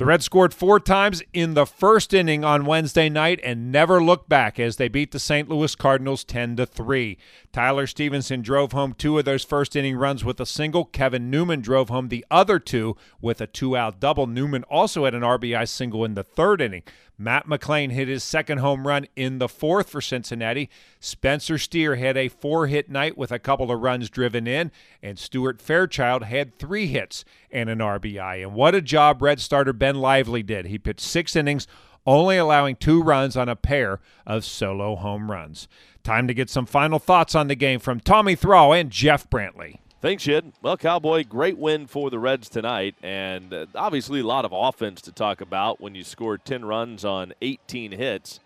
The Reds scored four times in the first inning on Wednesday night and never looked back as they beat the St. Louis Cardinals 10 to 3. Tyler Stephenson drove home two of those first inning runs with a single. Kevin Newman drove home the other two with a two-out double. Newman also had an RBI single in the third inning. Matt McLain hit his second home run in the fourth for Cincinnati. Spencer Steer had a four hit night with a couple of runs driven in, and Stuart Fairchild had three hits and an RBI. And what a job Red starter Ben Lively did. He pitched six innings, only allowing two runs on a pair of solo home runs. Time to get some final thoughts on the game from Tommy Thrall and Jeff Brantley. Thanks, Shid. Well, Cowboy, great win for the Reds tonight, and uh, obviously a lot of offense to talk about when you scored 10 runs on 18 hits.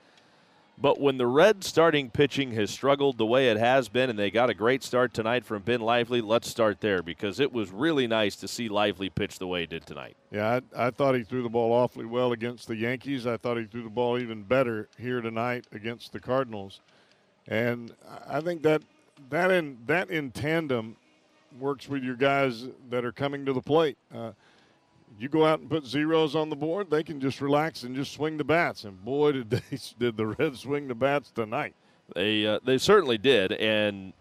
But when the Reds starting pitching has struggled the way it has been, and they got a great start tonight from Ben Lively, let's start there because it was really nice to see Lively pitch the way he did tonight. Yeah, I, I thought he threw the ball awfully well against the Yankees. I thought he threw the ball even better here tonight against the Cardinals, and I think that that in that in tandem works with your guys that are coming to the plate. Uh, you go out and put zeros on the board, they can just relax and just swing the bats. And boy, did they did the Reds swing the bats tonight. They uh, they certainly did, and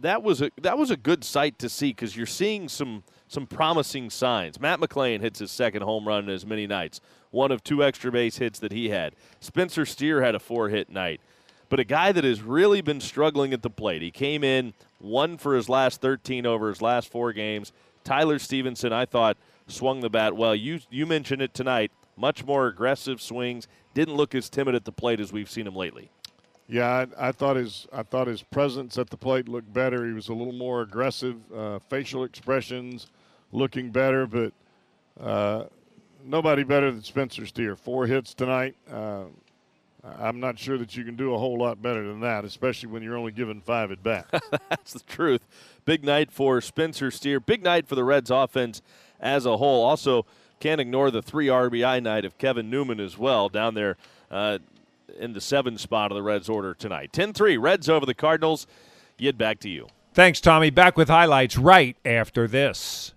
that was a that was a good sight to see because you're seeing some some promising signs. Matt McLain hits his second home run in as many nights, one of two extra base hits that he had. Spencer Steer had a four hit night but a guy that has really been struggling at the plate. He came in one for his last 13 over his last four games. Tyler Stephenson, I thought, swung the bat well. You you mentioned it tonight. Much more aggressive swings. Didn't look as timid at the plate as we've seen him lately. Yeah, I, I thought his I thought his presence at the plate looked better. He was a little more aggressive, uh, facial expressions looking better, but uh, nobody better than Spencer Steer. Four hits tonight. Uh, I'm not sure that you can do a whole lot better than that, especially when you're only given five at bat. That's the truth. Big night for Spencer Steer. Big night for the Reds offense as a whole. Also, can't ignore the three RBI night of Kevin Newman as well down there uh, in the seven spot of the Reds order tonight. 10 3, Reds over the Cardinals. Yid, back to you. Thanks, Tommy. Back with highlights right after this.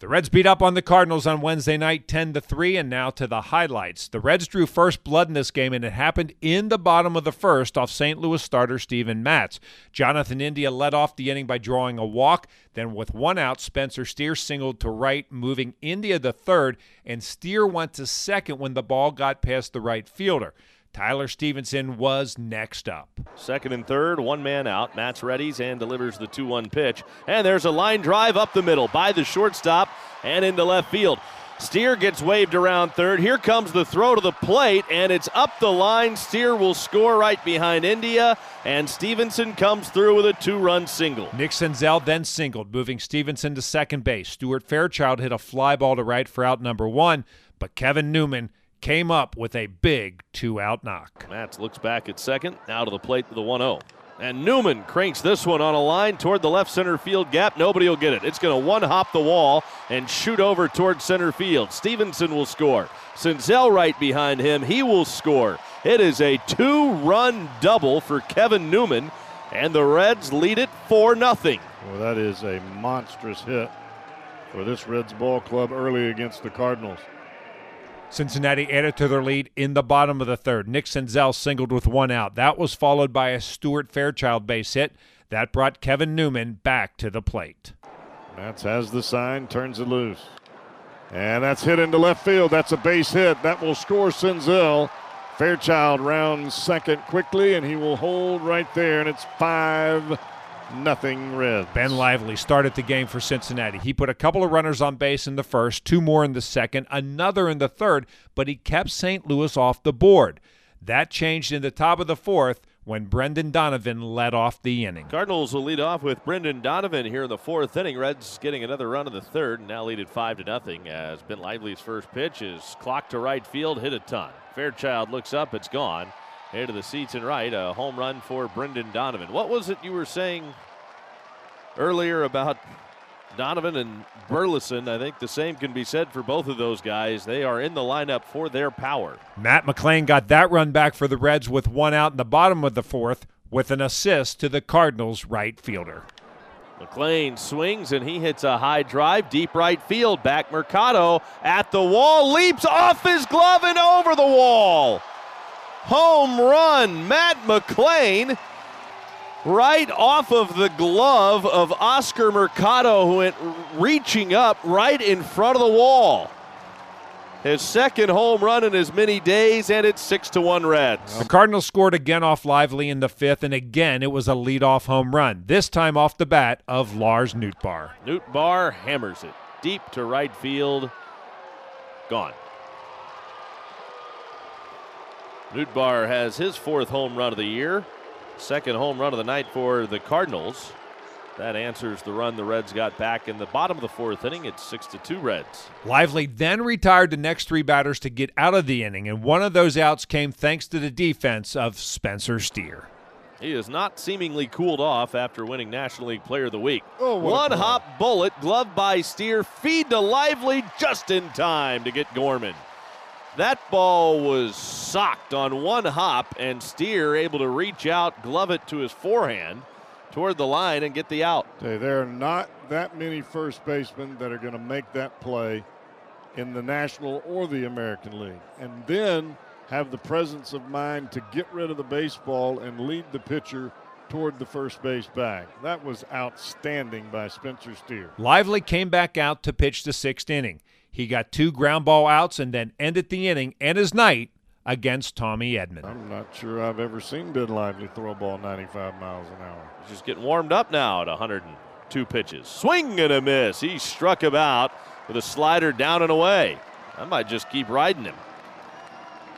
The Reds beat up on the Cardinals on Wednesday night 10 to 3 and now to the highlights. The Reds drew first blood in this game and it happened in the bottom of the first off St. Louis starter Steven Matz. Jonathan India led off the inning by drawing a walk, then with one out Spencer Steer singled to right moving India to third and Steer went to second when the ball got past the right fielder. Tyler Stephenson was next up. Second and third, one man out. Matz readies and delivers the 2 1 pitch. And there's a line drive up the middle by the shortstop and into left field. Steer gets waved around third. Here comes the throw to the plate, and it's up the line. Steer will score right behind India, and Stephenson comes through with a two run single. Nick Senzel then singled, moving Stephenson to second base. Stuart Fairchild hit a fly ball to right for out number one, but Kevin Newman came up with a big two out knock. Matz looks back at second, now to the plate with the 1 0. And Newman cranks this one on a line toward the left center field gap. Nobody will get it. It's going to one hop the wall and shoot over toward center field. Stephenson will score. Senzel right behind him. He will score. It is a two run double for Kevin Newman, and the Reds lead it 4 0. Well, that is a monstrous hit for this Reds ball club early against the Cardinals. Cincinnati added to their lead in the bottom of the third. Nick Senzel singled with one out. That was followed by a Stuart Fairchild base hit. That brought Kevin Newman back to the plate. Matz has the sign, turns it loose. And that's hit into left field. That's a base hit. That will score Senzel. Fairchild rounds second quickly, and he will hold right there, and it's 5 nothing Reds. Ben Lively started the game for Cincinnati. He put a couple of runners on base in the first, two more in the second, another in the third, but he kept St. Louis off the board. That changed in the top of the fourth when Brendan Donovan led off the inning. Cardinals will lead off with Brendan Donovan here in the fourth inning. Reds getting another run in the third, and now lead at five to nothing as Ben Lively's first pitch is clocked to right field, hit a ton. Fairchild looks up, it's gone. Into the seats and right, a home run for Brendan Donovan. What was it you were saying earlier about Donovan and Burleson, I think the same can be said for both of those guys. They are in the lineup for their power. Matt McLain got that run back for the Reds with one out in the bottom of the fourth with an assist to the Cardinals right fielder. McLain swings and he hits a high drive, deep right field. Back Mercado at the wall, leaps off his glove and over the wall. Home run, Matt McLain, right off of the glove of Oscar Mercado, who went reaching up right in front of the wall. His second home run in as many days, and it's six to one Reds. The Cardinals scored again off Lively in the fifth, and again it was a leadoff home run. This time off the bat of Lars Nootbaar. Nootbaar hammers it deep to right field. Gone. Nootbaar has his fourth home run of the year. Second home run of the night for the Cardinals. That answers the run the Reds got back in the bottom of the fourth inning. It's six to two Reds. Lively then retired the next three batters to get out of the inning, and one of those outs came thanks to the defense of Spencer Steer. He is not seemingly cooled off after winning National League Player of the Week. Oh, One hop bullet, gloved by Steer, feed to Lively just in time to get Gorman. That ball was socked on one hop, and Steer able to reach out, glove it to his forehand toward the line, and get the out. There are not that many first basemen that are going to make that play in the National or the American League. And then have the presence of mind to get rid of the baseball and lead the pitcher toward the first base bag. That was outstanding by Spencer Steer. Lively came back out to pitch the sixth inning. He got two ground ball outs and then ended the inning and his night against Tommy Edman. I'm not sure I've ever seen Ben Lively throw a ball 95 miles an hour. He's just getting warmed up now at 102 pitches. Swing and a miss. He struck him out with a slider down and away. I might just keep riding him.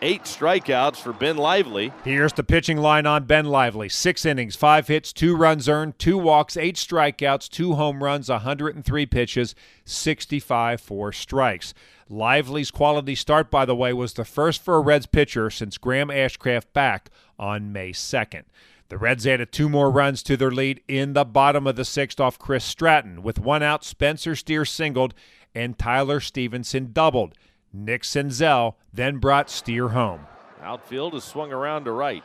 Eight strikeouts for Ben Lively. Here's the pitching line on Ben Lively. Six innings, five hits, two runs earned, two walks, eight strikeouts, two home runs, 103 pitches, 65 for strikes. Lively's quality start, by the way, was the first for a Reds pitcher since Graham Ashcraft back on May 2nd. The Reds added two more runs to their lead in the bottom of the sixth off Chris Stratton. With one out, Spencer Steer singled and Tyler Stephenson doubled. Nick Senzel then brought Steer home. Outfield is swung around to right.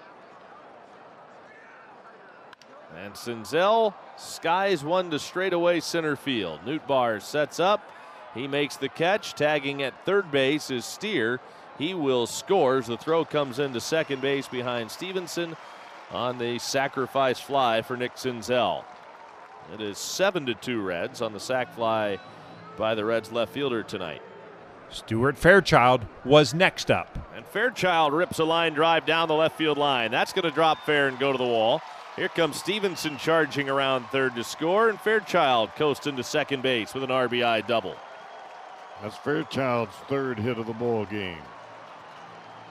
And Senzel skies one to straightaway center field. Nootbaar sets up. He makes the catch. Tagging at third base is Steer. He will score as the throw comes into second base behind Stephenson on the sacrifice fly for Nick Senzel. It is 7 to 2 Reds on the sac fly by the Reds left fielder tonight. Stuart Fairchild was next up. And Fairchild rips a line drive down the left field line. That's going to drop fair and go to the wall. Here comes Stephenson charging around third to score, and Fairchild coasting to second base with an RBI double. That's Fairchild's third hit of the ball game.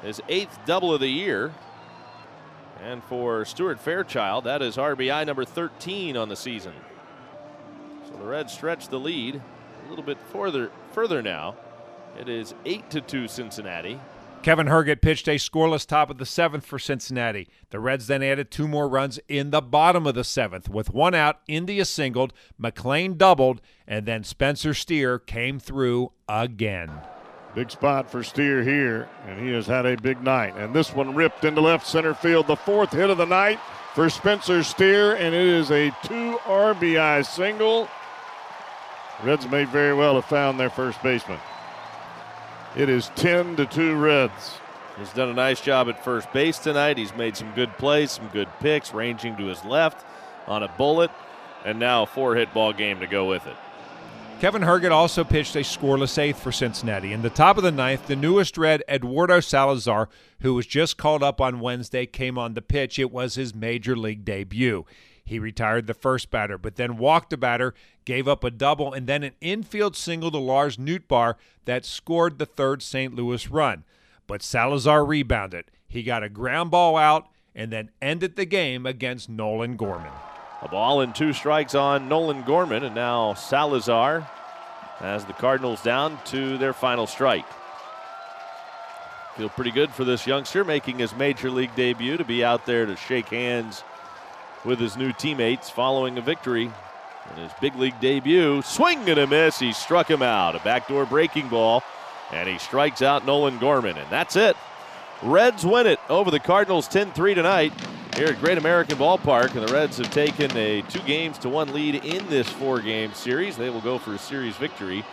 His eighth double of the year. And for Stuart Fairchild, that is RBI number 13 on the season. So the Reds stretch the lead a little bit further further now. It is 8 to 2 Cincinnati. Kevin Herget pitched a scoreless top of the seventh for Cincinnati. The Reds then added two more runs in the bottom of the seventh. With one out, India singled, McLain doubled, and then Spencer Steer came through again. Big spot for Steer here, and he has had a big night. And this one ripped into left center field, the fourth hit of the night for Spencer Steer, and it is a two RBI single. Reds may very well have found their first baseman. It is 10 to 2 Reds. He's done a nice job at first base tonight. He's made some good plays, some good picks, ranging to his left on a bullet, and now a four hit ball game to go with it. Kevin Herget also pitched a scoreless eighth for Cincinnati. In the top of the ninth, the newest Red, Eduardo Salazar, who was just called up on Wednesday, came on the pitch. It was his major league debut. He retired the first batter, but then walked a batter, gave up a double, and then an infield single to Lars Nootbaar that scored the third St. Louis run. But Salazar rebounded. He got a ground ball out and then ended the game against Nolan Gorman. A ball and two strikes on Nolan Gorman, and now Salazar has the Cardinals down to their final strike. Feel pretty good for this youngster making his major league debut to be out there to shake hands with his new teammates following a victory in his big league debut. Swing and a miss. He struck him out. A backdoor breaking ball, and he strikes out Nolan Gorman, and that's it. Reds win it over the Cardinals 10 3 tonight here at Great American Ballpark. And the Reds have taken a two games to one lead in this four game series. They will go for a series victory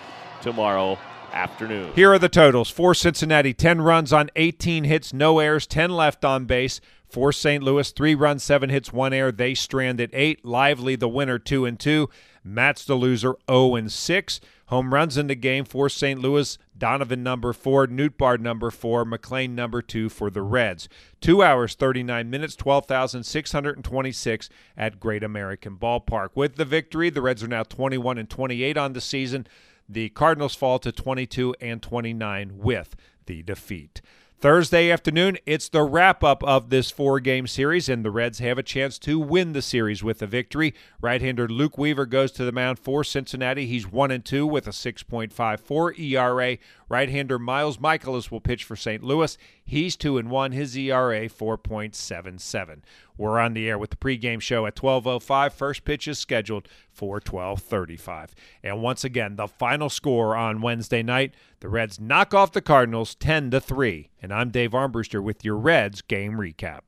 tomorrow afternoon. Here are the totals for Cincinnati 10 runs on 18 hits, no errors, 10 left on base. For St. Louis, three runs, seven hits, one error. They strand at eight. Lively, the winner, two and two. Matz the loser, 0 and 6. Home runs in the game for St. Louis. Donovan number four, Nootbaar number four, McLain number two for the Reds. Two hours, 39 minutes, 12,626 at Great American Ballpark. With the victory, the Reds are now 21 and 28 on the season. The Cardinals fall to 22 and 29 with the defeat. Thursday afternoon, it's the wrap up of this four game series, and the Reds have a chance to win the series with a victory. Right hander Luke Weaver goes to the mound for Cincinnati. He's 1 and 2 with a 6.54 ERA. Right hander Miles Mikolas will pitch for St. Louis. He's 2 and 1, his ERA 4.77. We're on the air with the pregame show at 12:05. First pitch is scheduled for 12:35. And once again, the final score on Wednesday night, the Reds knock off the Cardinals 10 to 3. And I'm Dave Armbruster with your Reds game recap.